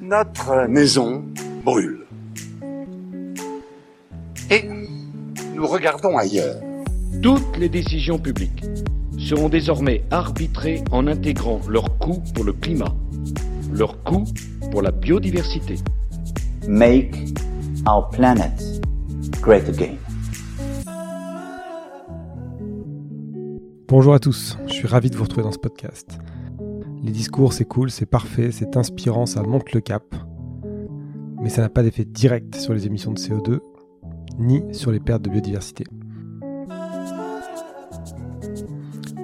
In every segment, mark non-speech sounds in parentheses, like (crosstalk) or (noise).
Notre maison brûle. Et nous regardons ailleurs. Toutes les décisions publiques seront désormais arbitrées en intégrant leur coût pour le climat, leur coût pour la biodiversité. Make our planet great again. Bonjour à tous, je suis ravi de vous retrouver dans ce podcast. Les discours, c'est cool, c'est parfait, c'est inspirant, ça monte le cap. Mais ça n'a pas d'effet direct sur les émissions de CO2, ni sur les pertes de biodiversité.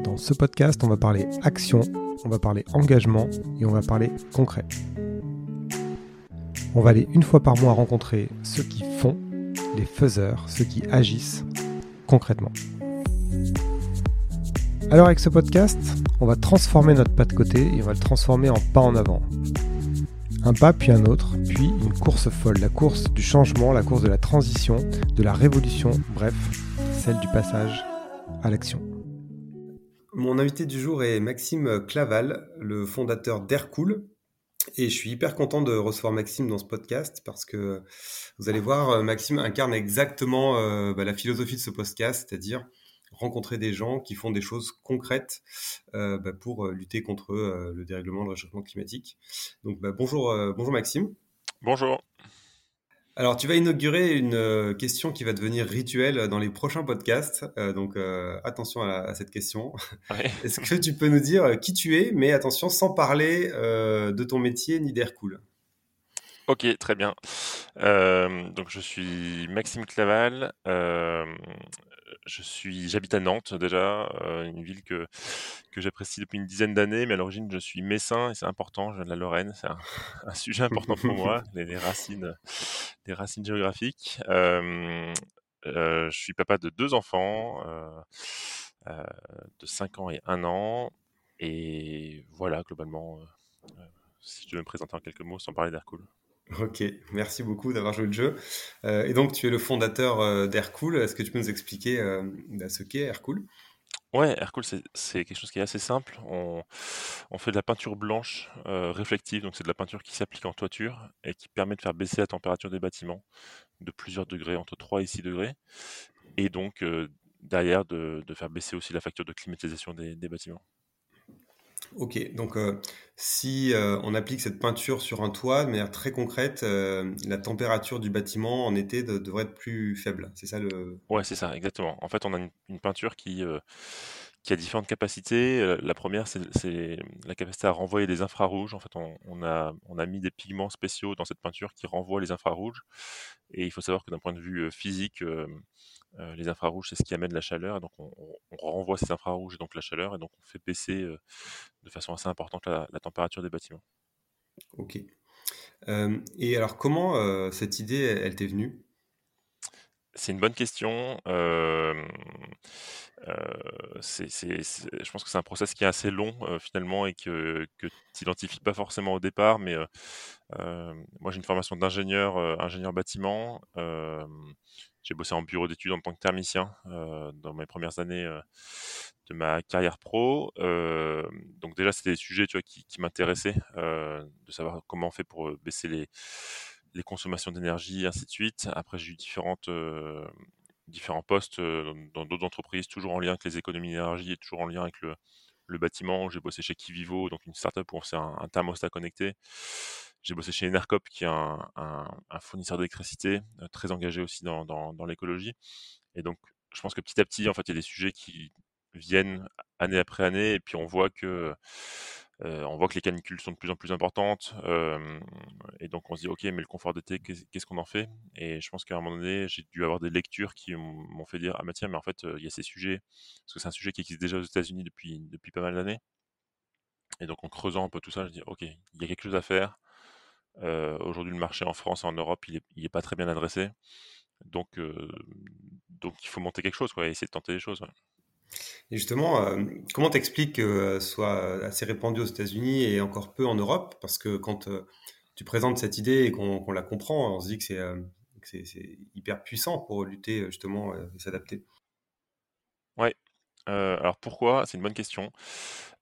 Dans ce podcast, on va parler action, on va parler engagement et on va parler concret. On va aller une fois par mois rencontrer ceux qui font, les faiseurs, ceux qui agissent concrètement. Alors avec ce podcast, on va transformer notre pas de côté et on va le transformer en pas en avant. Un pas puis un autre, puis une course folle, la course du changement, la course de la transition, de la révolution, bref, celle du passage à l'action. Mon invité du jour est Maxime Claval, le fondateur d'Aircool. Et je suis hyper content de recevoir Maxime dans ce podcast parce que vous allez voir, Maxime incarne exactement euh, bah, la philosophie de ce podcast, c'est-à-dire rencontrer des gens qui font des choses concrètes euh, bah, pour euh, lutter contre euh, le dérèglement, le réchauffement climatique. Donc bah, bonjour, bonjour Maxime. Bonjour. Alors, tu vas inaugurer une question qui va devenir rituelle dans les prochains podcasts. donc, attention à, cette question. (laughs) Est-ce que tu peux nous dire qui tu es, mais attention, sans parler de ton métier ni d'air cool Ok, très bien. donc, je suis Maxime Claval je suis, j'habite à Nantes déjà, euh, une ville que, que j'apprécie depuis une dizaine d'années, mais à l'origine je suis messin et c'est important, je viens de la Lorraine, c'est un, (laughs) sujet important pour moi, (laughs) les, racines, les racines géographiques. Euh, euh, je suis papa de deux enfants, de 5 ans et 1 an, et voilà globalement, si je devais me présenter en quelques mots sans parler d'Aircool. Ok, merci beaucoup d'avoir joué le jeu. Euh, et donc, tu es le fondateur euh, d'Aircool. Est-ce que tu peux nous expliquer euh, bah, ce qu'est Aircool? Ouais, Aircool, c'est quelque chose qui est assez simple. On, fait de la peinture blanche réflective, donc c'est de la peinture qui s'applique en toiture et qui permet de faire baisser la température des bâtiments de plusieurs degrés, entre 3 et 6 degrés, et donc derrière de, faire baisser aussi la facture de climatisation des bâtiments. Ok, donc euh, si euh, on applique cette peinture sur un toit de manière très concrète, euh, la température du bâtiment en été devrait être plus faible. C'est ça le. Ouais, c'est ça, exactement. En fait, on a une, peinture qui, qui a différentes capacités. La première, c'est la capacité à renvoyer les infrarouges. En fait, on, a, mis des pigments spéciaux dans cette peinture qui renvoient les infrarouges. Et il faut savoir que d'un point de vue physique, euh, les infrarouges, c'est ce qui amène la chaleur, et donc on, renvoie ces infrarouges et donc la chaleur, et donc on fait baisser euh, de façon assez importante la, température des bâtiments. Ok. Euh, et alors, comment cette idée, elle, t'est venue? C'est une bonne question. je pense que c'est un process qui est assez long finalement et que, que tu n'identifies pas forcément au départ, mais moi j'ai une formation d'ingénieur, ingénieur bâtiment. J'ai bossé en bureau d'études en tant que thermicien dans mes premières années de ma carrière pro. Donc déjà, c'était des sujets vois, qui, m'intéressaient, de savoir comment on fait pour baisser les, les consommations d'énergie, ainsi de suite. Après, j'ai eu différentes, différents postes dans d'autres entreprises, toujours en lien avec les économies d'énergie et toujours en lien avec le, le bâtiment. J'ai bossé chez Kivivo, donc une startup où on fait un, un thermostat connecté. J'ai bossé chez Enercop, qui est un, fournisseur d'électricité, euh, très engagé aussi dans, l'écologie. Et donc, je pense que petit à petit, en fait, il y a des sujets qui viennent année après année, et puis on voit que on voit que les canicules sont de plus en plus importantes, et donc on se dit ok, mais le confort d'été, qu'est-ce qu'on en fait? Et je pense qu'à un moment donné, j'ai dû avoir des lectures qui m'ont fait dire ah bah tiens, mais en fait, il y a ces sujets, parce que c'est un sujet qui existe déjà aux États-Unis depuis pas mal d'années. Et donc en creusant un peu tout ça, je dis ok, il y a quelque chose à faire. Aujourd'hui, le marché en France et en Europe, il n'est est pas très bien adressé. Donc, il faut monter quelque chose, quoi, essayer de tenter des choses. Et justement, euh, comment t'expliques que ce soit assez répandu aux États-Unis et encore peu en Europe? Parce que quand tu présentes cette idée et qu'on la comprend, on se dit que c'est hyper puissant pour lutter justement et s'adapter. Ouais. alors pourquoi? C'est une bonne question.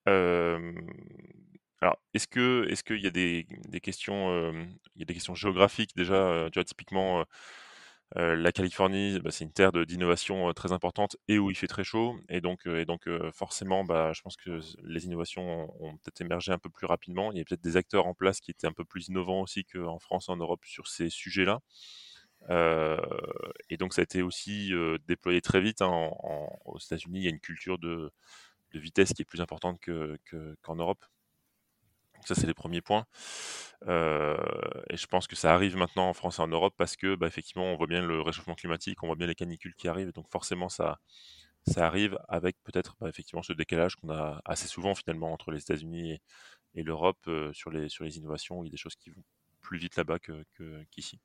alors, est-ce que, qu'il y a des, questions, euh, il y a des questions géographiques déjà, euh, typiquement, euh, la Californie, bah, c'est une terre d'innovation euh, très importante et où il fait très chaud, et donc, euh, forcément, bah, je pense que les innovations ont, peut-être émergé un peu plus rapidement. Il y a peut-être des acteurs en place qui étaient un peu plus innovants aussi qu'en France et en Europe sur ces sujets-là. Et donc ça a été aussi déployé très vite. hein, aux États-Unis, il y a une culture de, vitesse qui est plus importante que, que- qu'en Europe. Donc ça, c'est les premiers points. Euh, et je pense que ça arrive maintenant en France et en Europe parce que, bah, effectivement, on voit bien le réchauffement climatique, on voit bien les canicules qui arrivent. Donc forcément, ça, ça arrive avec peut-être bah, effectivement ce décalage qu'on a assez souvent finalement entre les États-Unis et, et l'Europe euh, sur, les, sur les innovations. Il y a des choses qui vont plus vite là-bas que- que- qu'ici.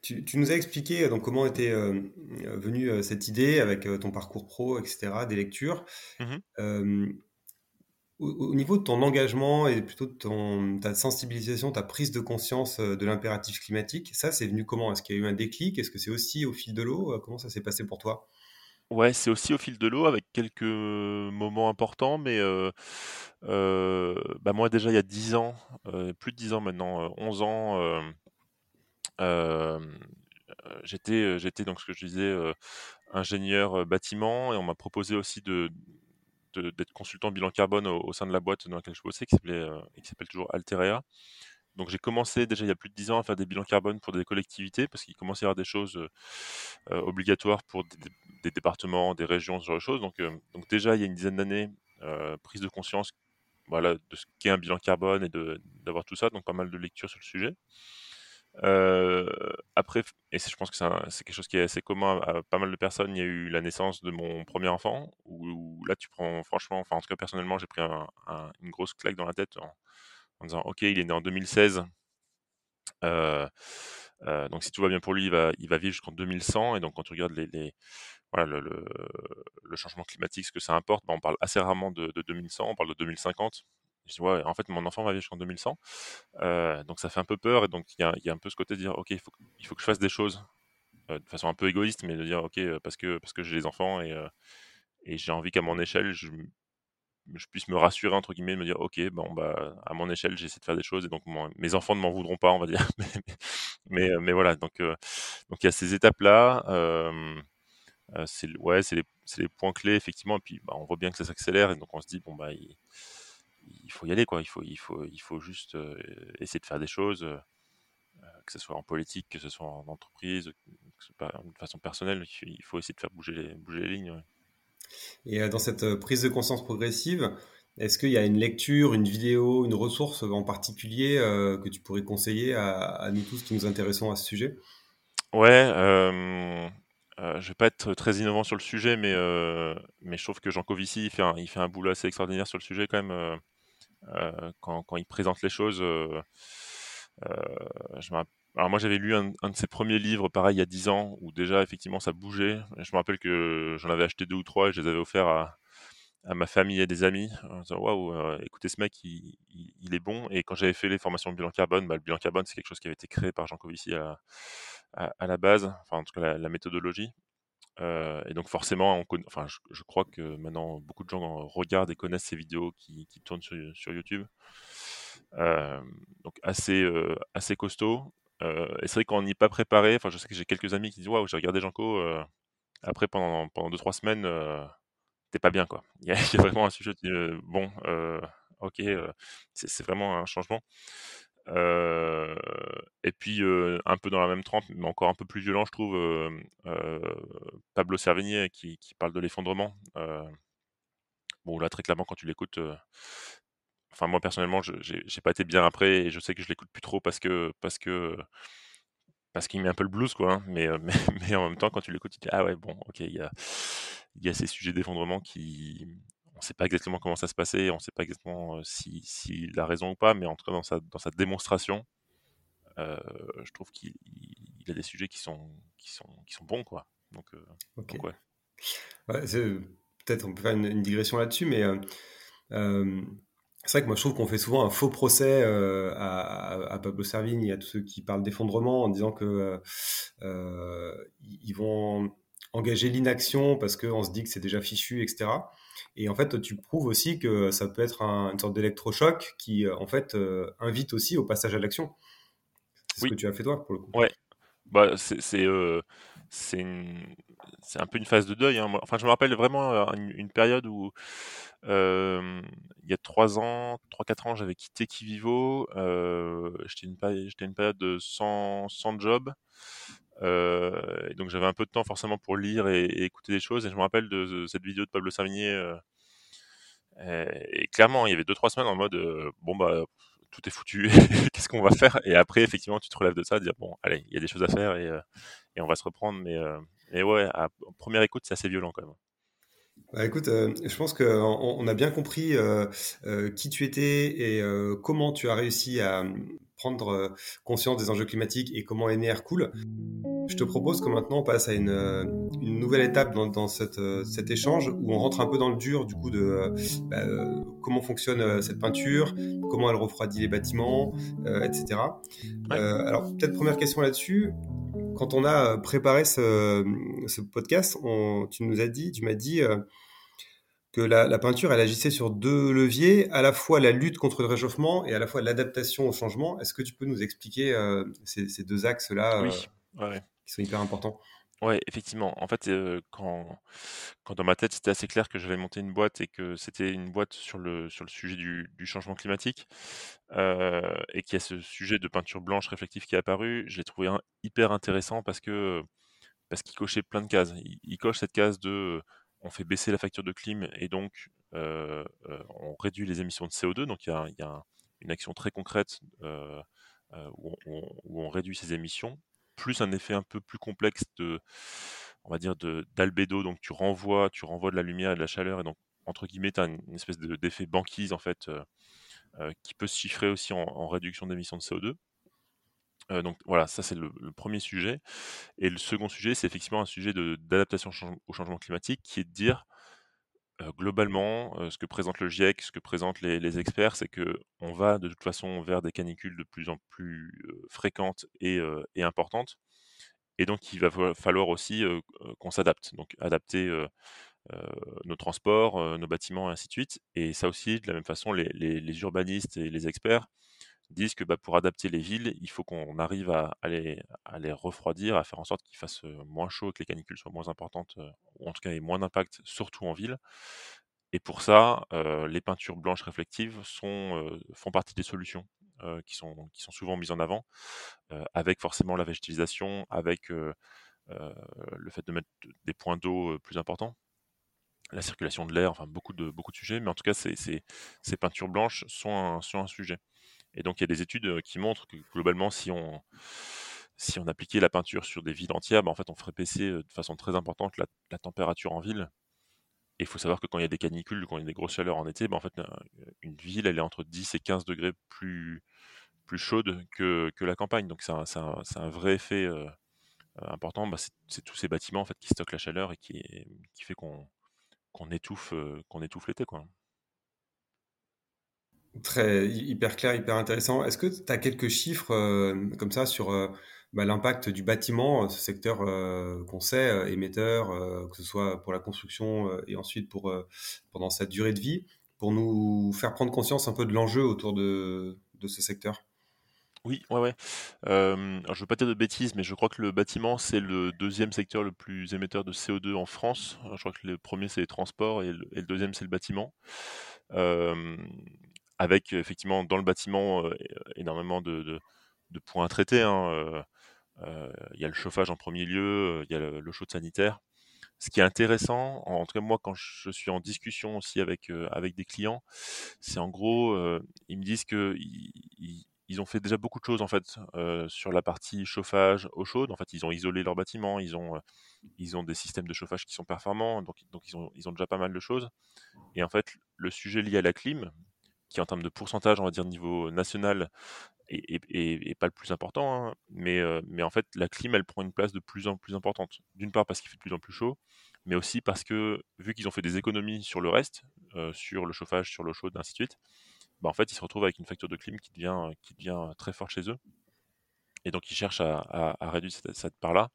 Tu, tu nous as expliqué euh, donc, comment était euh, venue cette idée avec ton parcours pro, etc., des lectures. Euh, au, au niveau de ton engagement et plutôt de ton, ta sensibilisation, ta prise de conscience euh, de l'impératif climatique, ça, c'est venu comment? Est-ce qu'il y a eu un déclic? Est-ce que c'est aussi au fil de l'eau? Euh, Comment ça s'est passé pour toi? Ouais, c'est aussi au fil de l'eau avec quelques moments importants, mais euh, bah moi déjà il y a 10 ans, plus de 10 ans maintenant, euh, 11 ans, j'étais, j'étais donc ce que je disais, ingénieur bâtiment et on m'a proposé aussi de- d'être consultant bilan carbone au, sein de la boîte dans laquelle je bossais qui s'appelait, euh, qui s'appelle toujours Alterea. Donc j'ai commencé déjà il y a plus de 10 ans à faire des bilans carbone pour des collectivités parce qu'il commençait à y avoir des choses euh, euh, obligatoires pour des, départements, des régions, ce genre de choses. Donc, donc déjà il y a une dizaine d'années, prise de conscience voilà, de ce qu'est un bilan carbone et d'avoir tout ça, donc pas mal de lectures sur le sujet. Euh, après, et je pense que c'est, quelque chose qui est assez commun à, pas mal de personnes, il y a eu la naissance de mon premier enfant, où, là tu prends franchement, enfin en tout cas personnellement, j'ai pris un- un- une grosse claque dans la tête en, disant ok, il est né en 2016, euh, euh, donc si tout va bien pour lui, il va, vivre jusqu'en 2100, et donc quand tu regardes le, changement climatique, ce que ça importe, bah, on parle assez rarement de 2100, on parle de 2050. En fait, mon enfant va vivre jusqu'en 2100. Euh, donc ça fait un peu peur, et donc il y a, un peu ce côté de dire, ok, il faut, que- je fasse des choses euh, de façon un peu égoïste, mais de dire, ok, euh, parce que, parce que j'ai des enfants et, j'ai envie qu'à mon échelle, je, puisse me rassurer, entre guillemets, de me dire, ok, bon, bah, à mon échelle, j'essaie de faire des choses, et donc mes enfants ne m'en voudront pas, on va dire. (laughs) mais, voilà, donc il y a ces étapes-là. c'est ouais, les, les points clés effectivement. Et puis bah, on voit bien que ça s'accélère et donc on se dit bon bah il, il faut y aller quoi. Il faut il faut il faut juste essayer de faire des choses, que ce soit en politique, que ce soit en entreprise, de façon personnelle. Il faut, essayer de faire bouger les bouger les lignes. ouais. Et dans cette prise de conscience progressive, est-ce qu'il y a une lecture, une vidéo, une ressource en particulier euh, que tu pourrais conseiller à, à nous tous qui nous intéressons à ce sujet? Ouais, euh, euh, je vais pas être très innovant sur le sujet, mais mais je trouve que Jean Covici il fait un, il fait un boulot assez extraordinaire sur le sujet quand même. Euh, quand, il présente les choses. euh, euh, alors moi j'avais lu un, de ses premiers livres, pareil, il y a 10 ans, où déjà effectivement ça bougeait. Je me rappelle que j'en avais acheté deux ou trois et je les avais offerts à, ma famille et des amis waouh, écoutez ce mec, il, est bon. Et quand j'avais fait les formations de bilan carbone, bah, le bilan carbone c'est quelque chose qui avait été créé par Jean Covici à, la base, enfin en tout cas la méthodologie. Euh, et donc forcément, enfin, je, crois que maintenant beaucoup de gens regardent et connaissent ces vidéos qui, tournent sur, YouTube. Euh, donc assez, euh, assez costaud. Et c'est vrai qu'on n'y est pas préparé. Enfin, je sais que j'ai quelques amis qui disent waouh, j'ai regardé Janko. après pendant pendant deux trois semaines, t'es pas bien quoi. (laughs) Il y a, vraiment un sujet. Bon, ok, c'est vraiment un changement. Et puis un peu dans la même trempe, mais encore un peu plus violent, je trouve, Pablo Servigné qui, parle de l'effondrement. Bon là très clairement quand tu l'écoutes, enfin moi personnellement, je- j'ai pas été bien après et je sais que je l'écoute plus trop parce que parce que parce qu'il met un peu le blues quoi. hein, mais, (laughs) mais mais en même temps quand tu l'écoutes, tu te dis ah ouais bon ok il y a il y a ces sujets d'effondrement qui on sait pas exactement comment ça se passait, on sait pas exactement euh, si s'il a raison ou pas, mais en tout cas dans sa dans sa démonstration, euh, je trouve qu'il il a des sujets qui sont qui sont qui sont bons quoi. Donc, euh, Ok. donc ouais. Ouais, c'est- Peut-être on peut faire une, une digression là-dessus, mais euh, c'est vrai que moi je trouve qu'on fait souvent un faux procès à, à- à Pablo Servigne et à tous ceux qui parlent d'effondrement en disant que ils vont engager l'inaction parce qu'on se dit que c'est déjà fichu, etc. Et en fait, tu prouves aussi que ça peut être une sorte d'électrochoc qui, en fait, invite aussi au passage à l'action. C'est ce que tu as fait toi, pour le coup. Ouais. Bah, c'est c'est un peu une phase de deuil. Hein. Enfin, je me rappelle vraiment une, période où, il y a trois ans, trois quatre ans, j'avais quitté Kivivo. j'étais une, une période de sans, sans job. Et donc j'avais un peu de temps forcément pour lire et, écouter des choses. Et je me rappelle de, cette vidéo de Pablo Savigné. et, clairement, il y avait deux trois semaines en mode bon bah tout est foutu, (laughs) qu'est-ce qu'on va faire? Et après, effectivement, tu te relèves de ça, de dire bon, allez, il y a des choses à faire et, et on va se reprendre. Mais, et ouais, à première écoute, c'est assez violent quand même. Bah, écoute, euh, je pense qu'on on a bien compris euh, euh, qui tu étais et comment tu as réussi à prendre conscience des enjeux climatiques et comment NR cool. Je te propose que maintenant on passe à une, une nouvelle étape dans, dans cette, cet échange où on rentre un peu dans le dur du coup de bah, comment fonctionne cette peinture, comment elle refroidit les bâtiments, etc. alors peut-être première question là-dessus, quand on a préparé ce, ce podcast, on, tu nous as dit, tu m'as dit euh, que la, peinture, elle agissait sur deux leviers, à la fois la lutte contre le réchauffement et à la fois l'adaptation au changement. Est-ce que tu peux nous expliquer euh, ces, deux axes-là oui. Euh, qui sont hyper importants? Ouais, effectivement. En fait, quand, quand dans ma tête, c'était assez clair que j'allais monter une boîte et que c'était une boîte sur le, sur le sujet du, du changement climatique, et qu'il y a ce sujet de peinture blanche réflective qui est apparu, je l'ai trouvé hyper intéressant parce que parce qu'il cochait plein de cases. Il, coche cette case de on fait baisser la facture de clim et donc on réduit les émissions de CO2. Donc il y a, une action très concrète où on, où, on, réduit ces émissions plus un effet un peu plus complexe on va dire, d'albédo. Donc tu renvoies, tu renvoies de la lumière et de la chaleur, et donc entre guillemets, tu as une, espèce d'effet banquise en fait, euh, euh, qui peut se chiffrer aussi en, réduction d'émissions de CO2. Euh, donc voilà, ça c'est le, premier sujet. Et le second sujet, c'est effectivement un sujet d'adaptation au changement climatique, qui est de dire globalement, ce que présente le GIEC, ce que présentent les, experts, c'est que on va de toute façon vers des canicules de plus en plus fréquentes et, importantes. Et donc, il va falloir aussi qu'on s'adapte. Donc, adapter nos transports, nos bâtiments, et ainsi de suite. Et ça aussi, de la même façon, les urbanistes et les experts disent que bah, pour adapter les villes, il faut qu'on arrive à, les, refroidir, à faire en sorte qu'il fasse moins chaud, que les canicules soient moins importantes, ou en tout cas aient moins d'impact, surtout en ville. Et pour ça, les peintures blanches réflectives font partie des solutions qui, sont, souvent mises en avant, avec forcément la végétalisation, avec le fait de mettre des points d'eau plus importants la circulation de l'air, enfin beaucoup de, sujets, mais en tout cas, ces, peintures blanches sont un sujet. Et donc, il y a des études qui montrent que globalement, si on, si on appliquait la peinture sur des villes entières, bah, en fait, on ferait baisser de façon très importante la, température en ville. Et il faut savoir que quand il y a des canicules, quand il y a des grosses chaleurs en été, bah, en fait, une ville, elle est entre 10 et 15 degrés plus, plus chaude que, que la campagne. Donc, c'est un, un, un, vrai effet important. Bah, c'est tous ces bâtiments en fait, qui stockent la chaleur et qui, qui fait qu'on qu'on étouffe, qu'on étouffe l'été. quoi. Très hyper clair, hyper intéressant. Est-ce que tu as quelques chiffres euh, comme ça sur euh, bah, l'impact du bâtiment, ce secteur euh, qu'on sait, émetteur, que ce soit pour la construction et ensuite pour, pendant sa durée de vie, pour nous faire prendre conscience un peu de l'enjeu autour de, ce secteur? Oui, ouais, ouais. alors, je veux pas dire de bêtises, mais je crois que le bâtiment, c'est le deuxième secteur le plus émetteur de CO2 en France. je crois que le premier, c'est les transports et le deuxième, c'est le bâtiment avec effectivement dans le bâtiment énormément de, points à traiter. Hein, il y a le chauffage en premier lieu, il y a l'eau chaude sanitaire. Ce qui est intéressant, en, tout cas moi quand je suis en discussion aussi avec, avec des clients, c'est en gros, ils me disent que ils, ont fait déjà beaucoup de choses en fait sur la partie chauffage eau chaude. En fait, ils ont isolé leur bâtiment, ils ont, ils ont des systèmes de chauffage qui sont performants, donc, donc ils, ont, ils ont déjà pas mal de choses. Et en fait, le sujet lié à la clim, qui en termes de pourcentage, on va dire niveau national, est, pas le plus important, hein, mais, euh, mais en fait la clim elle prend une place de plus en plus importante. D'une part parce qu'il fait de plus en plus chaud, mais aussi parce que vu qu'ils ont fait des économies sur le reste, euh, sur le chauffage, sur l'eau chaude, ainsi de suite, bah en fait ils se retrouvent avec une facture de clim qui devient, qui devient très forte chez eux. Et donc ils cherchent à, réduire cette, part-là.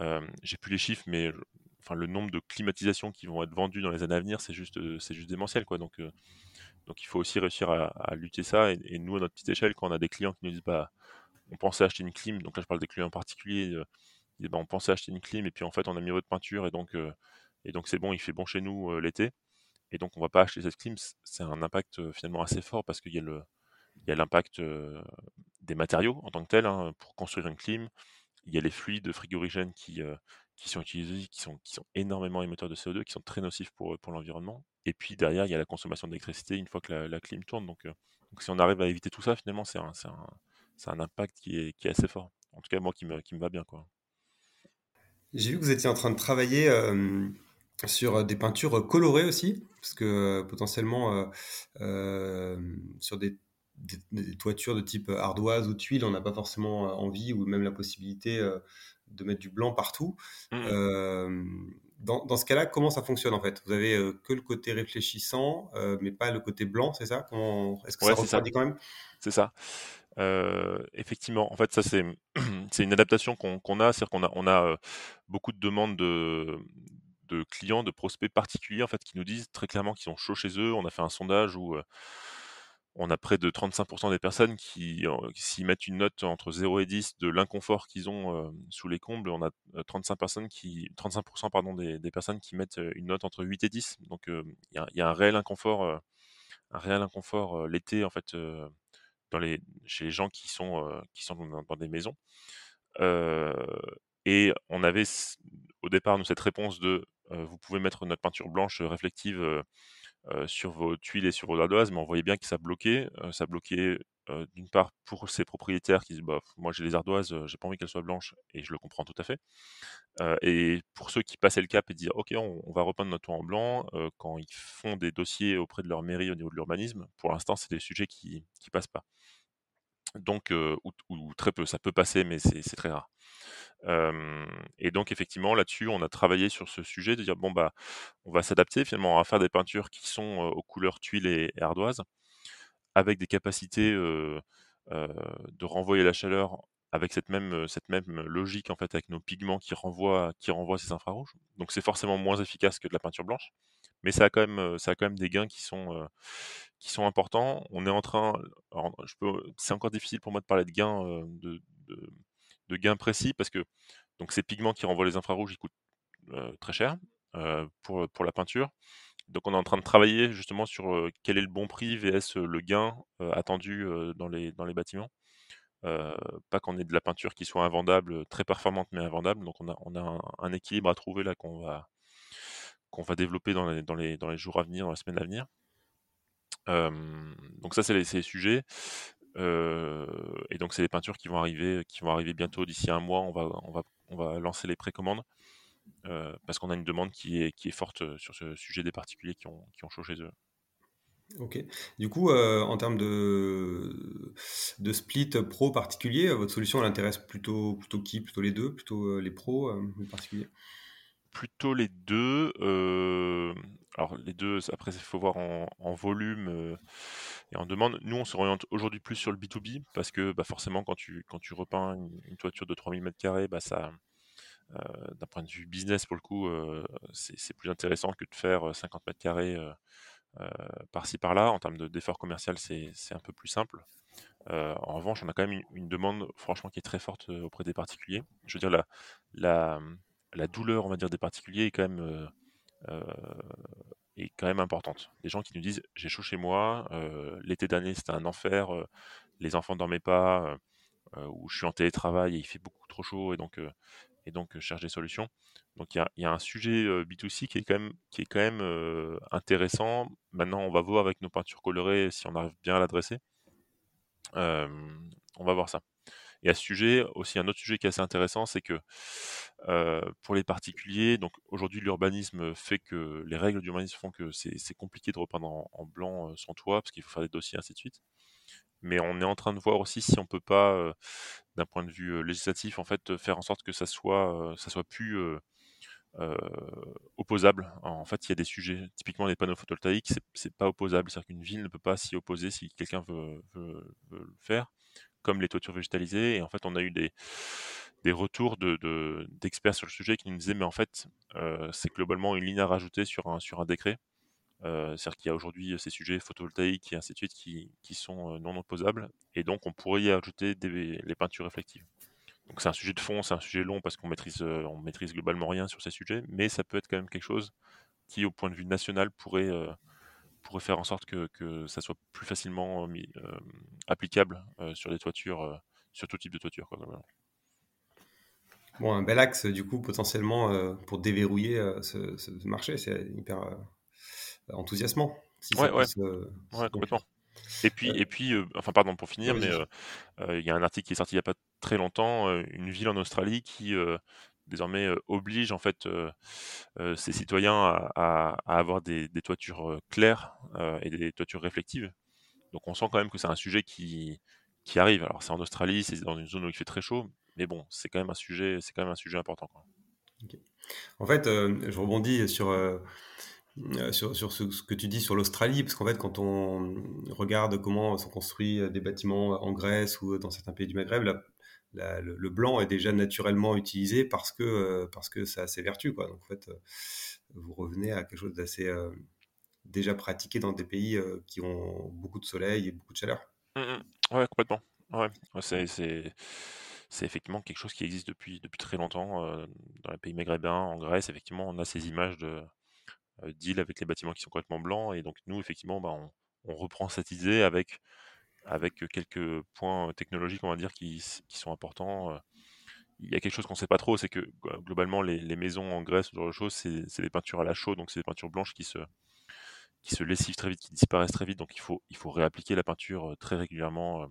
Euh, j'ai plus les chiffres, mais enfin, le nombre de climatisations qui vont être vendues dans les années à venir, c'est juste, c'est juste démentiel, quoi. Donc, donc il faut aussi réussir à, lutter ça. Et, nous, à notre petite échelle, quand on a des clients qui nous disent, bah, on pensait acheter une clim, donc là je parle des clients en particulier, bah, on pensait acheter une clim et puis en fait on a mis votre peinture et donc donc c'est bon, il fait bon chez nous l'été. Et donc on va pas acheter cette clim. C'est un impact finalement assez fort parce qu'il y a le il l'impact des matériaux en tant que tel hein, pour construire une clim. Il y a les fluides frigorigènes qui, qui sont utilisés, qui sont, qui sont énormément émetteurs de CO2, qui sont très nocifs pour, pour l'environnement. Et puis derrière, il y a la consommation d'électricité une fois que la, clim tourne. Donc, donc, si on arrive à éviter tout ça, finalement, c'est un, un, un, impact qui est, qui est, assez fort. En tout cas, moi, qui me, qui me va bien. J'ai vu que vous étiez en train de travailler sur des peintures colorées aussi, parce que potentiellement sur des des, toitures de type ardoise ou tuile, on n'a pas forcément envie ou même la possibilité de mettre du blanc partout. Mmh. dans, ce cas-là, comment ça fonctionne en fait? Vous avez que le côté réfléchissant, mais pas le côté blanc, c'est ça? Est-ce que ça refroidit quand même? C'est ça. effectivement, en fait, ça c'est (clears throat) c'est une adaptation qu'on a, c'est-à-dire qu'on a on a beaucoup de demandes de de clients, de prospects particuliers en fait qui nous disent très clairement qu'ils sont chauds chez eux. On a fait un sondage où on a près de 35% des personnes qui, s'y mettent une note entre 0 et 10 de l'inconfort qu'ils ont sous les combles. On a 35 personnes qui, 35% pardon, des, personnes qui mettent une note entre 8 et 10. Donc il y, a un réel inconfort, un réel inconfort l'été en fait chez les gens qui sont, qui sont dans, des maisons. et on avait au départ nous cette réponse de vous pouvez mettre notre peinture blanche réflective sur vos tuiles et sur vos ardoises, mais on voyait bien que ça bloquait. ça bloquait d'une part pour ces propriétaires qui disent bah, moi j'ai les ardoises, j'ai pas envie qu'elles soient blanches, et je le comprends tout à fait. et pour ceux qui passaient le cap et dire ok on, va repeindre notre toit en blanc, quand ils font des dossiers auprès de leur mairie au niveau de l'urbanisme, pour l'instant c'est des sujets qui qui passent pas. Donc ou, très peu, ça peut passer mais c'est très rare et donc effectivement là-dessus, on a travaillé sur ce sujet de dire bon bah on va s'adapter finalement à faire des peintures qui sont aux couleurs tuiles et, ardoises, avec des capacités de renvoyer la chaleur avec cette même cette même logique en fait avec nos pigments qui renvoient qui renvoient ces infrarouges. Donc c'est forcément moins efficace que de la peinture blanche, mais ça a quand même ça a quand même des gains qui sont qui sont importants. On est en train, peux, c'est encore difficile pour moi de parler de gains de gains précis parce que donc ces pigments qui renvoient les infrarouges, ils coûtent très cher pour, pour la peinture. Donc on est en train de travailler justement sur quel est le bon prix vs le gain attendu dans, les, dans les bâtiments. pas qu'on ait de la peinture qui soit invendable, très performante mais invendable. Donc on a, on a un, équilibre à trouver là qu'on va, qu'on va développer dans les, dans, les, dans les jours à venir, dans les semaines à venir. donc ça c'est les, les, sujets et donc c'est des peintures qui vont arriver, qui vont arriver bientôt d'ici un mois. On va, on va, on va lancer les précommandes parce qu'on a une demande qui est, qui est forte sur ce sujet des particuliers qui ont, qui ont chaud chez eux. Ok. Du coup, en termes de, de split pro particulier, votre solution elle intéresse plutôt, plutôt qui? Plutôt les deux? Plutôt les pros, les particuliers? Plutôt les deux. Alors les deux, après il faut voir en, en volume et on demande, nous, on s'oriente aujourd'hui plus sur le B2B parce que bah, forcément, quand tu, quand tu repeins une, toiture de 3000 m2, bah, ça, euh, d'un point de vue business, pour le coup, euh, c'est plus intéressant que de faire 50 euh, m2 par-ci par-là. En termes d'effort commercial, c'est un peu plus simple. en revanche, on a quand même une, demande, franchement, qui est très forte auprès des particuliers. Je veux dire, la, la, la douleur, on va dire, des particuliers est quand même est quand même importante. Des gens qui nous disent j'ai chaud chez moi, euh, l'été d'année c'était un enfer, euh, les enfants dormaient pas, euh, ou je suis en télétravail et il fait beaucoup trop chaud et donc et donc je cherche des solutions. Donc il y a, un sujet B2C qui est quand même qui est quand même intéressant. Maintenant on va voir avec nos peintures colorées si on arrive bien à l'adresser. on va voir ça. Et à ce sujet, aussi un autre sujet qui est assez intéressant, c'est que pour les particuliers, donc aujourd'hui l'urbanisme fait que les règles d'urbanisme font que c'est compliqué de repeindre en, blanc son toit parce qu'il faut faire des dossiers ainsi de suite. Mais on est en train de voir aussi si on peut pas, d'un point de vue législatif, en fait, faire en sorte que ça soit, ça soit plus opposable. En fait, il y a des sujets, typiquement les panneaux photovoltaïques, c'est pas opposable, c'est-à-dire qu'une ville ne peut pas s'y opposer si quelqu'un veut, veut, le faire comme les toitures végétalisées. Et en fait, on a eu des, des retours de, de- d'experts sur le sujet qui nous disaient, mais en fait, euh, c'est globalement une ligne à rajouter sur un, sur un décret. Euh, c'est-à-dire qu'il y a aujourd'hui ces sujets photovoltaïques et ainsi de suite qui, qui sont euh, non opposables, et donc on pourrait y ajouter des, les peintures réflectives. Donc c'est un sujet de fond, c'est un sujet long parce qu'on maîtrise, on maîtrise globalement rien sur ces sujets, mais ça peut être quand même quelque chose qui, au point de vue national, pourrait, pourrait faire en sorte que, que ça soit plus facilement mis- applicable sur des toitures, sur tout type de toiture. Quoi. Bon, un bel axe, du coup, potentiellement, euh, pour déverrouiller euh, ce, ce marché. C'est hyper euh, enthousiasmant. Si Ouais, se- complètement. Et puis, et puis enfin, pardon pour finir, mais il y a un article qui est sorti il n'y a pas très longtemps, une ville en Australie qui désormais euh, oblige en fait euh, euh, ses citoyens à, avoir des, toitures euh, claires et des toitures réflectives. Donc on sent quand même que c'est un sujet qui, qui arrive. Alors c'est en Australie, c'est dans une zone où il fait très chaud, mais bon, c'est quand même un sujet, c'est quand même un sujet important. En fait, je rebondis sur, sur, ce, ce que tu dis sur l'Australie, parce qu'en fait, quand on regarde comment sont construits des bâtiments en Grèce ou dans certains pays du Maghreb, la- le, blanc est déjà naturellement utilisé parce que, euh, parce que ça a ses vertus. Quoi. Donc, en fait, euh, vous revenez à quelque chose d'assez euh, déjà pratiqué dans des pays qui ont beaucoup de soleil et beaucoup de chaleur. Mm, mm. Ouais, complètement. Ouais, c'est, c'est, c'est effectivement quelque chose qui existe depuis, depuis très longtemps dans les pays maghrébins, en Grèce. Effectivement, on a ces images de d'îles avec les bâtiments qui sont complètement blancs. Et donc, nous, effectivement, bah, on reprend cette idée avec, avec quelques points technologiques, on va dire, qui, sont importants. Il y a quelque chose qu'on ne sait pas trop, c'est que globalement, les, maisons en Grèce, ce genre de choses, c'est, des peintures à la chaux, donc c'est des peintures blanches qui se, qui lessivent très vite, qui disparaissent très vite. Donc, il faut, il faut réappliquer la peinture très régulièrement.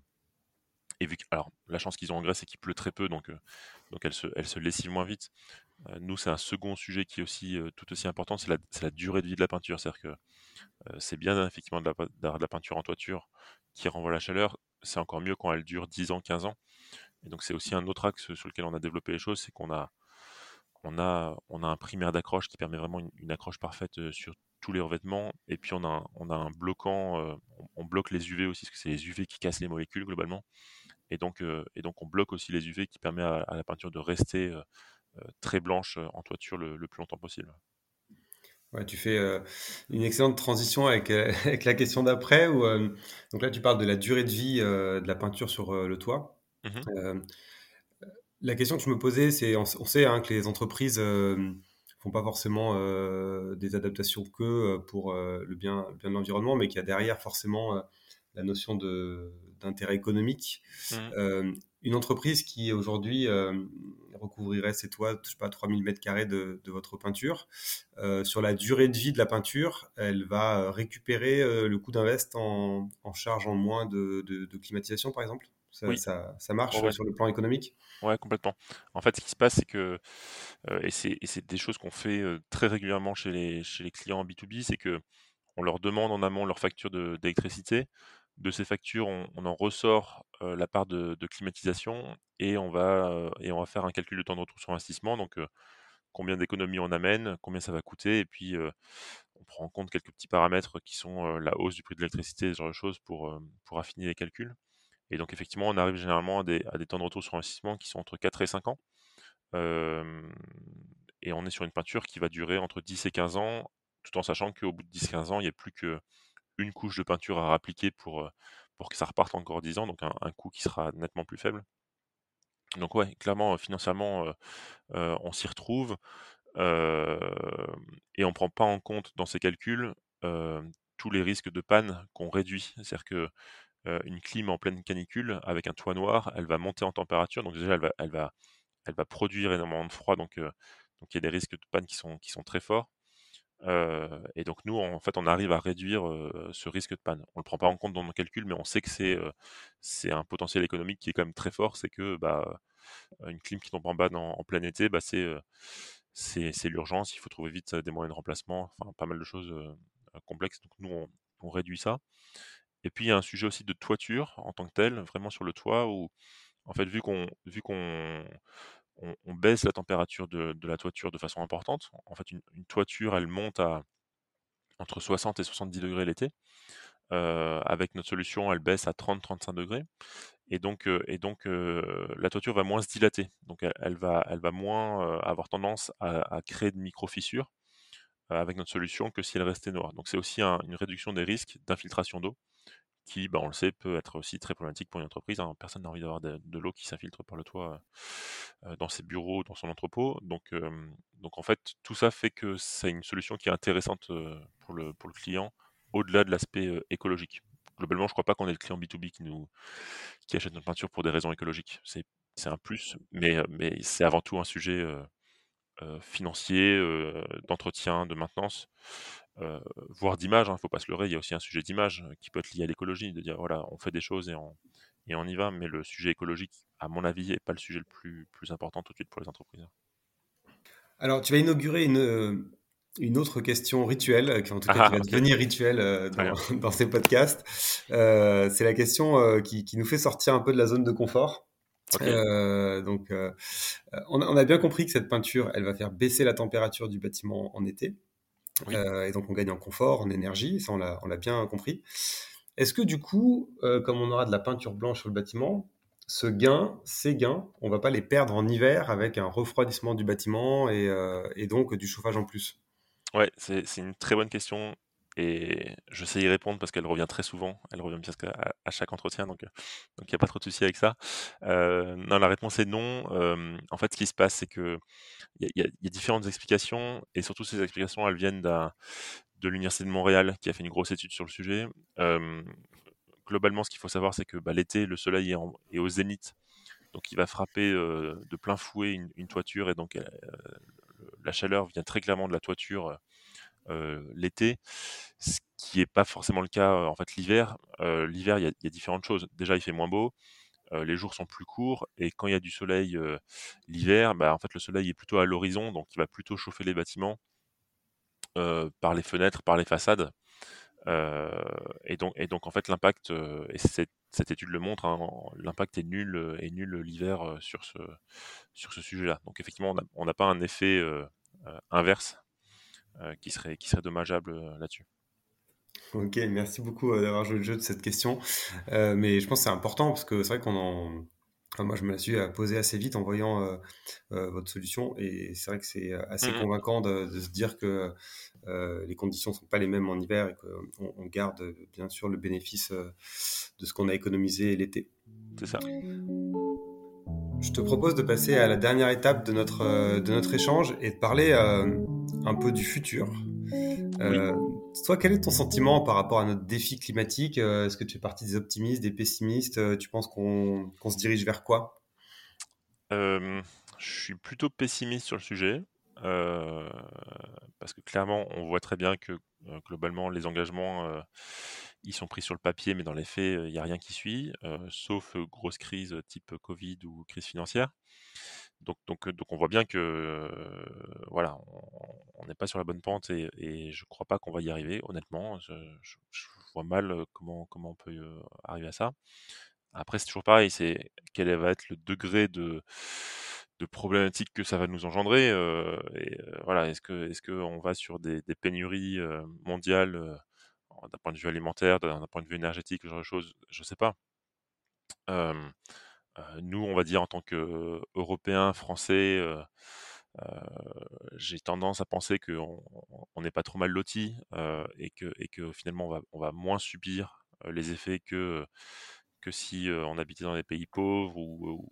Alors, la chance qu'ils ont en Grèce, c'est qu'il pleut très peu, donc, euh, donc elle, se, elle se lessive moins vite. Euh, nous, c'est un second sujet qui est aussi euh, tout aussi important, c'est la, durée de vie de la peinture. C'est-à-dire que euh, c'est bien effectivement de la, de la peinture en toiture qui renvoie la chaleur. C'est encore mieux quand elle dure 10 ans, 15 ans. Et donc c'est aussi un autre axe sur lequel on a développé les choses, c'est qu'on a, on a, on a un primaire d'accroche qui permet vraiment une, accroche parfaite sur tous les revêtements. Et puis on a, un- on a un bloquant, on bloque les UV aussi, parce que c'est les UV qui cassent les molécules globalement. Et donc, euh, et donc on bloque aussi les UV qui permet à, à la peinture de rester euh, euh, très blanche en toiture le, le plus longtemps possible. Ouais, tu fais euh, une excellente transition avec, euh, (laughs) avec la question d'après. Où, euh, donc là, tu parles de la durée de vie de la peinture sur le toit. Euh, la question que je me posais, c'est on, on sait hein, que les entreprises euh, font pas forcément des adaptations que pour le bien, le bien de l'environnement, mais qu'il y a derrière forcément la notion de d'intérêt économique. Mhm. Euh, une entreprise qui aujourd'hui euh, recouvrirait ses toits, je sais pas, 3000 mètres carrés de, de votre peinture, euh, sur la durée de vie de la peinture, elle va récupérer le coût d'invest en, en charge en moins de, de- de climatisation, par exemple? Ça, Oui. ça, ça marche ouais. sur le plan économique? Ouais, complètement. En fait, ce qui se passe, c'est que, et c'est et c'est des choses qu'on fait très régulièrement chez les, chez les clients en B2B, c'est que on leur demande en amont leur facture de- d'électricité. De ces factures, on, en ressort la part de, climatisation et on va, et on va faire un calcul de temps de retour sur investissement. Donc, combien d'économies on amène, combien ça va coûter, et puis on prend en compte quelques petits paramètres qui sont la hausse du prix de l'électricité, ce genre de choses pour, affiner les calculs. Et donc, effectivement, on arrive généralement à des, à des temps de retour sur investissement qui sont entre 4 et 5 ans. Et on est sur une peinture qui va durer entre 10 et 15 ans, tout en sachant qu'au bout de 10-15 ans, il n'y a plus qu'une couche de peinture à appliquer pour, que ça reparte encore 10 ans, donc un, coût qui sera nettement plus faible. Donc ouais, clairement, financièrement, on s'y retrouve et on prend pas en compte dans ces calculs tous les risques de panne qu'on réduit. C'est-à-dire que une clim en pleine canicule avec un toit noir, elle va monter en température, donc déjà elle va, elle va, elle produire énormément de froid, donc donc il y a des risques de panne qui sont, qui sont très forts. Et donc nous, en fait, on arrive à réduire ce risque de panne. On le prend pas en compte dans nos calculs, mais on sait que c'est c'est un potentiel économique qui est quand même très fort. C'est que bah, une clim qui tombe en bas en, plein été, bah, c'est l'urgence. Il faut trouver vite des moyens de remplacement. Enfin, pas mal de choses complexes. Donc nous, on, on réduit ça. Et puis il y a un sujet aussi de toiture en tant que tel, vraiment sur le toit où en fait, vu qu'on vu qu'on on, baisse la température de, la toiture de façon importante, en fait, une, toiture, elle monte à entre 60 et 70 degrés l'été. Euh, avec notre solution, elle baisse à 30-35 degrés. et donc, et donc la toiture va moins se dilater. Donc elle, va, elle va moins avoir tendance à, créer de micro-fissures avec notre solution que si elle restait noire. Donc c'est aussi une réduction des risques d'infiltration d'eau qui, bah, on le sait, peut être aussi très problématique pour une entreprise. Hein. Personne n'a envie d'avoir de, l'eau qui s'infiltre par le toit dans ses bureaux, dans son entrepôt. Donc, en fait, tout ça fait que c'est une solution qui est intéressante pour, le, client, au-delà de l'aspect écologique. Globalement, je ne crois pas qu'on ait le client B2B qui, achète notre peinture pour des raisons écologiques. C'est, un plus, mais c'est avant tout un sujet financier, d'entretien, de maintenance. Euh, voire d'image, il hein, ne faut pas se leurrer, il y a aussi un sujet d'image euh, qui peut être lié à l'écologie, de dire voilà, on fait des choses et on, et on y va, mais le sujet écologique, à mon avis, n'est pas le sujet le plus, plus important tout de suite pour les entreprises. Alors, tu vas inaugurer une, euh, une autre question rituelle, qui en tout cas qui va devenir rituelle (laughs) dans, ces podcasts. c'est la question qui, qui, nous fait sortir un peu de la zone de confort. Donc, on, on, a bien compris que cette peinture, elle va faire baisser la température du bâtiment en été. Euh, et donc on gagne en confort, en énergie, ça on l'a bien compris. Est-ce que du coup, euh, comme on aura de la peinture blanche sur le bâtiment, ce gain, ces gains, on va pas les perdre en hiver avec un refroidissement du bâtiment et, euh, et donc du chauffage en plus? Ouais, c'est une très bonne question et je sais y répondre parce qu'elle revient très souvent. Elle revient presque à, chaque entretien, donc il n'y a pas trop de soucis avec ça. Euh, non, la réponse est non. en fait, ce qui se passe, c'est que il y, a différentes explications et surtout ces explications, elles viennent de l'université de Montréal qui a fait une grosse étude sur le sujet. globalement, ce qu'il faut savoir, c'est que bah, l'été, le soleil est, au zénith, donc il va frapper de plein fouet une toiture et donc la chaleur vient très clairement de la toiture l'été, ce qui n'est pas forcément le cas en fait l'hiver. l'hiver, il y, a différentes choses. Déjà, il fait moins beau, les jours sont plus courts, et quand il y a du soleil l'hiver, bah, en fait, le soleil est plutôt à l'horizon, donc il va plutôt chauffer les bâtiments par les fenêtres, par les façades. et, donc, en fait, l'impact, et cette, étude le montre, hein, l'impact est nul, est nul l'hiver sur ce, sujet-là. Donc, effectivement, on n'a pas un effet inverse euh, qui, serait, qui serait dommageable euh, là-dessus. Ok, merci beaucoup euh, d'avoir joué le jeu de cette question. mais je pense que c'est important parce que c'est vrai qu'on en. moi, je me la suis posée assez vite en voyant votre solution et c'est vrai que c'est assez mmh convaincant de, se dire que les conditions ne sont pas les mêmes en hiver et qu'on on garde bien sûr le bénéfice de ce qu'on a économisé l'été. C'est ça. Je te propose de passer à la dernière étape de notre, de notre échange et de parler un peu du futur. Euh, toi, quel est ton sentiment par rapport à notre défi climatique? Euh, Est-ce que tu fais partie des optimistes, des pessimistes? Euh, Tu penses qu'on se dirige vers quoi? Je suis plutôt pessimiste sur le sujet. parce que clairement, on voit très bien que globalement, les engagements, ils sont pris sur le papier, mais dans les faits, il n'y a rien qui suit, sauf grosse crise type Covid ou crise financière. Donc, donc, donc on voit bien que voilà, on n'est pas sur la bonne pente et, je crois pas qu'on va y arriver. Honnêtement, je, vois mal comment comment on peut arriver à ça. Après, c'est toujours pareil, c'est quel va être le degré de de problématique que ça va nous engendrer. voilà, est-ce que est-ce que on va sur des, pénuries mondiales d'un point de vue alimentaire, d'un point de vue énergétique, ce genre de choses, je sais pas nous, on va dire en tant qu'Européens, Français, j'ai tendance à penser qu'on n'est pas trop mal lotis et, que, finalement on va, moins subir les effets que, si on habitait dans des pays pauvres ou,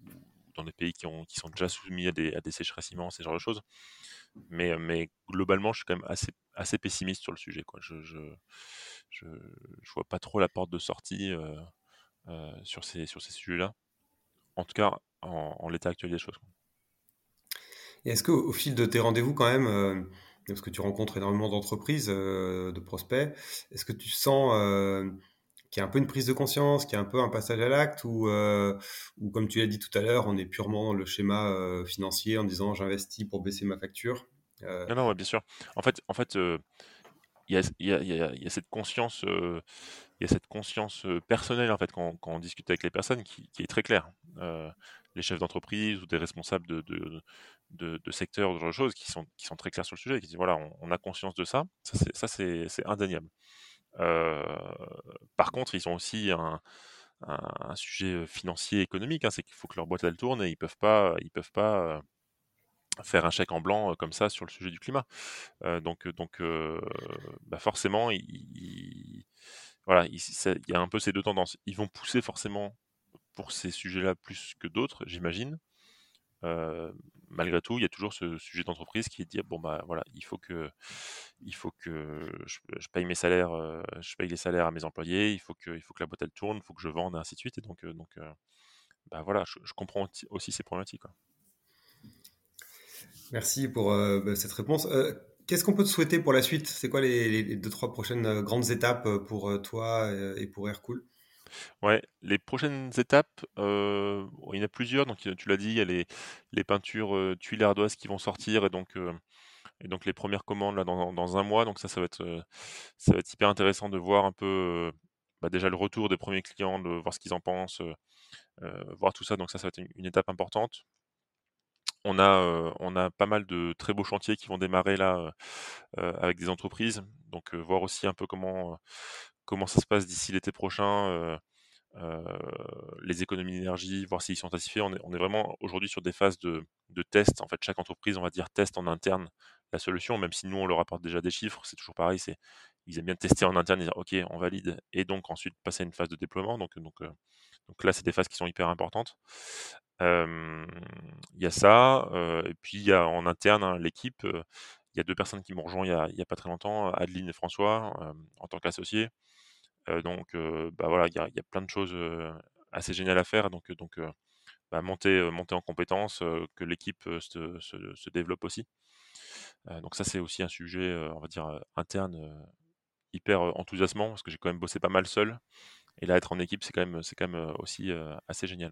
dans des pays qui, ont, sont déjà soumis à des, à des sécheresses immenses, ce genre de choses. Mais, globalement, je suis quand même assez, assez pessimiste sur le sujet. Quoi. Je, je, je, vois pas trop la porte de sortie sur ces sujets-là en tout cas en, l'état actuel des choses. Et est-ce qu'au au fil de tes rendez-vous quand même, euh, parce que tu rencontres énormément d'entreprises, euh, de prospects, est-ce que tu sens euh, qu'il y a un peu une prise de conscience, qu'il y a un peu un passage à l'acte, ou, ou comme tu l'as dit tout à l'heure, on est purement dans le schéma financier en disant j'investis pour baisser ma facture Non, non, bien sûr. En fait, en fait il y a, cette conscience, y a cette conscience personnelle en fait quand, on discute avec les personnes qui, est très claire. les chefs d'entreprise ou des responsables de, de, de, secteurs, de choses qui sont, qui sont très clairs sur le sujet, qui disent voilà, on, a conscience de ça, ça c'est indéniable. par contre, ils ont aussi un, un, sujet financier économique. Hein, c'est qu'il faut que leur boîte elle tourne et ils peuvent pas, ils peuvent pas faire un chèque en blanc comme ça sur le sujet du climat. donc, donc bah forcément, il, voilà, il, y a un peu ces deux tendances. Ils vont pousser forcément pour ces sujets-là plus que d'autres, j'imagine. malgré tout, il y a toujours ce sujet d'entreprise qui est de dire bon bah voilà, il faut que il faut que je, paye mes salaires, je paye les salaires à mes employés, il faut que il faut que la boîte elle tourne, il faut que je vende et ainsi de suite. Et donc donc bah voilà, je, comprends aussi ces problématiques. Merci pour euh, bah, cette réponse. Euh, qu'est-ce qu'on peut te souhaiter pour la suite? C'est quoi les, deux, trois prochaines euh, grandes étapes pour toi et pour Aircool Ouais, les prochaines étapes, il y en a plusieurs. Donc, tu l'as dit, il y a les, les peintures tuiles ardoises qui vont sortir et donc, et donc les premières commandes là, dans, un mois. Donc, ça, ça va, être, ça va être hyper intéressant de voir un peu bah, déjà le retour des premiers clients, de voir ce qu'ils en pensent, voir tout ça. Donc, ça, ça va être une étape importante. On a, pas mal de très beaux chantiers qui vont démarrer là avec des entreprises. Donc voir aussi un peu comment, ça se passe d'ici l'été prochain, les économies d'énergie, voir s'ils sont satisfaits. On est, vraiment aujourd'hui sur des phases de, de test. En fait, chaque entreprise, on va dire, teste en interne la solution, même si nous, on leur apporte déjà des chiffres. C'est toujours pareil. Ils aiment bien tester en interne et dire, OK, on valide. Et donc ensuite passer à une phase de déploiement. Donc là, c'est des phases qui sont hyper importantes. Il y a ça, et puis il y a en interne, hein, l'équipe, il y a deux personnes qui m'ont rejoint il y a pas très longtemps, Adeline et François, en tant qu'associés. donc bah, voilà, il y a plein de choses, assez géniales à faire donc donc bah, monter, monter en compétences, que l'équipe, se développe aussi. donc ça, c'est aussi un sujet, on va dire, interne, hyper, enthousiasmant parce que j'ai quand même bossé pas mal seul et là, être en équipe, c'est quand même c'est quand même, aussi, assez génial.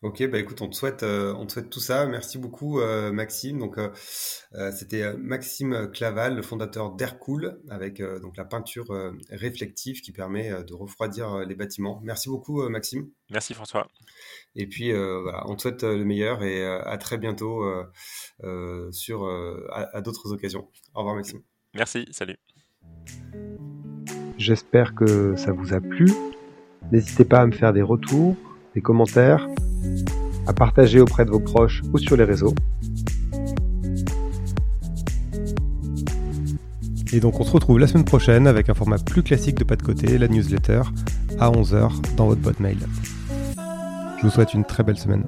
Ok, bah écoute, on te souhaite, euh, on te souhaite tout ça. Merci beaucoup, euh, Maxime. Donc, euh, c'était Maxime Claval, le fondateur d'Aircool, avec donc la peinture réflective qui permet de refroidir les bâtiments. Merci beaucoup, Maxime. Merci, François. Et puis, voilà, on te souhaite le meilleur et à très bientôt sur à d'autres occasions. Au revoir, Maxime. Merci. Salut. J'espère que ça vous a plu. N'hésitez pas à me faire des retours, des commentaires à partager auprès de vos proches ou sur les réseaux. Et donc on se retrouve la semaine prochaine avec un format plus classique de pas de côté, la newsletter, à 11h dans votre boîte mail. Je vous souhaite une très belle semaine.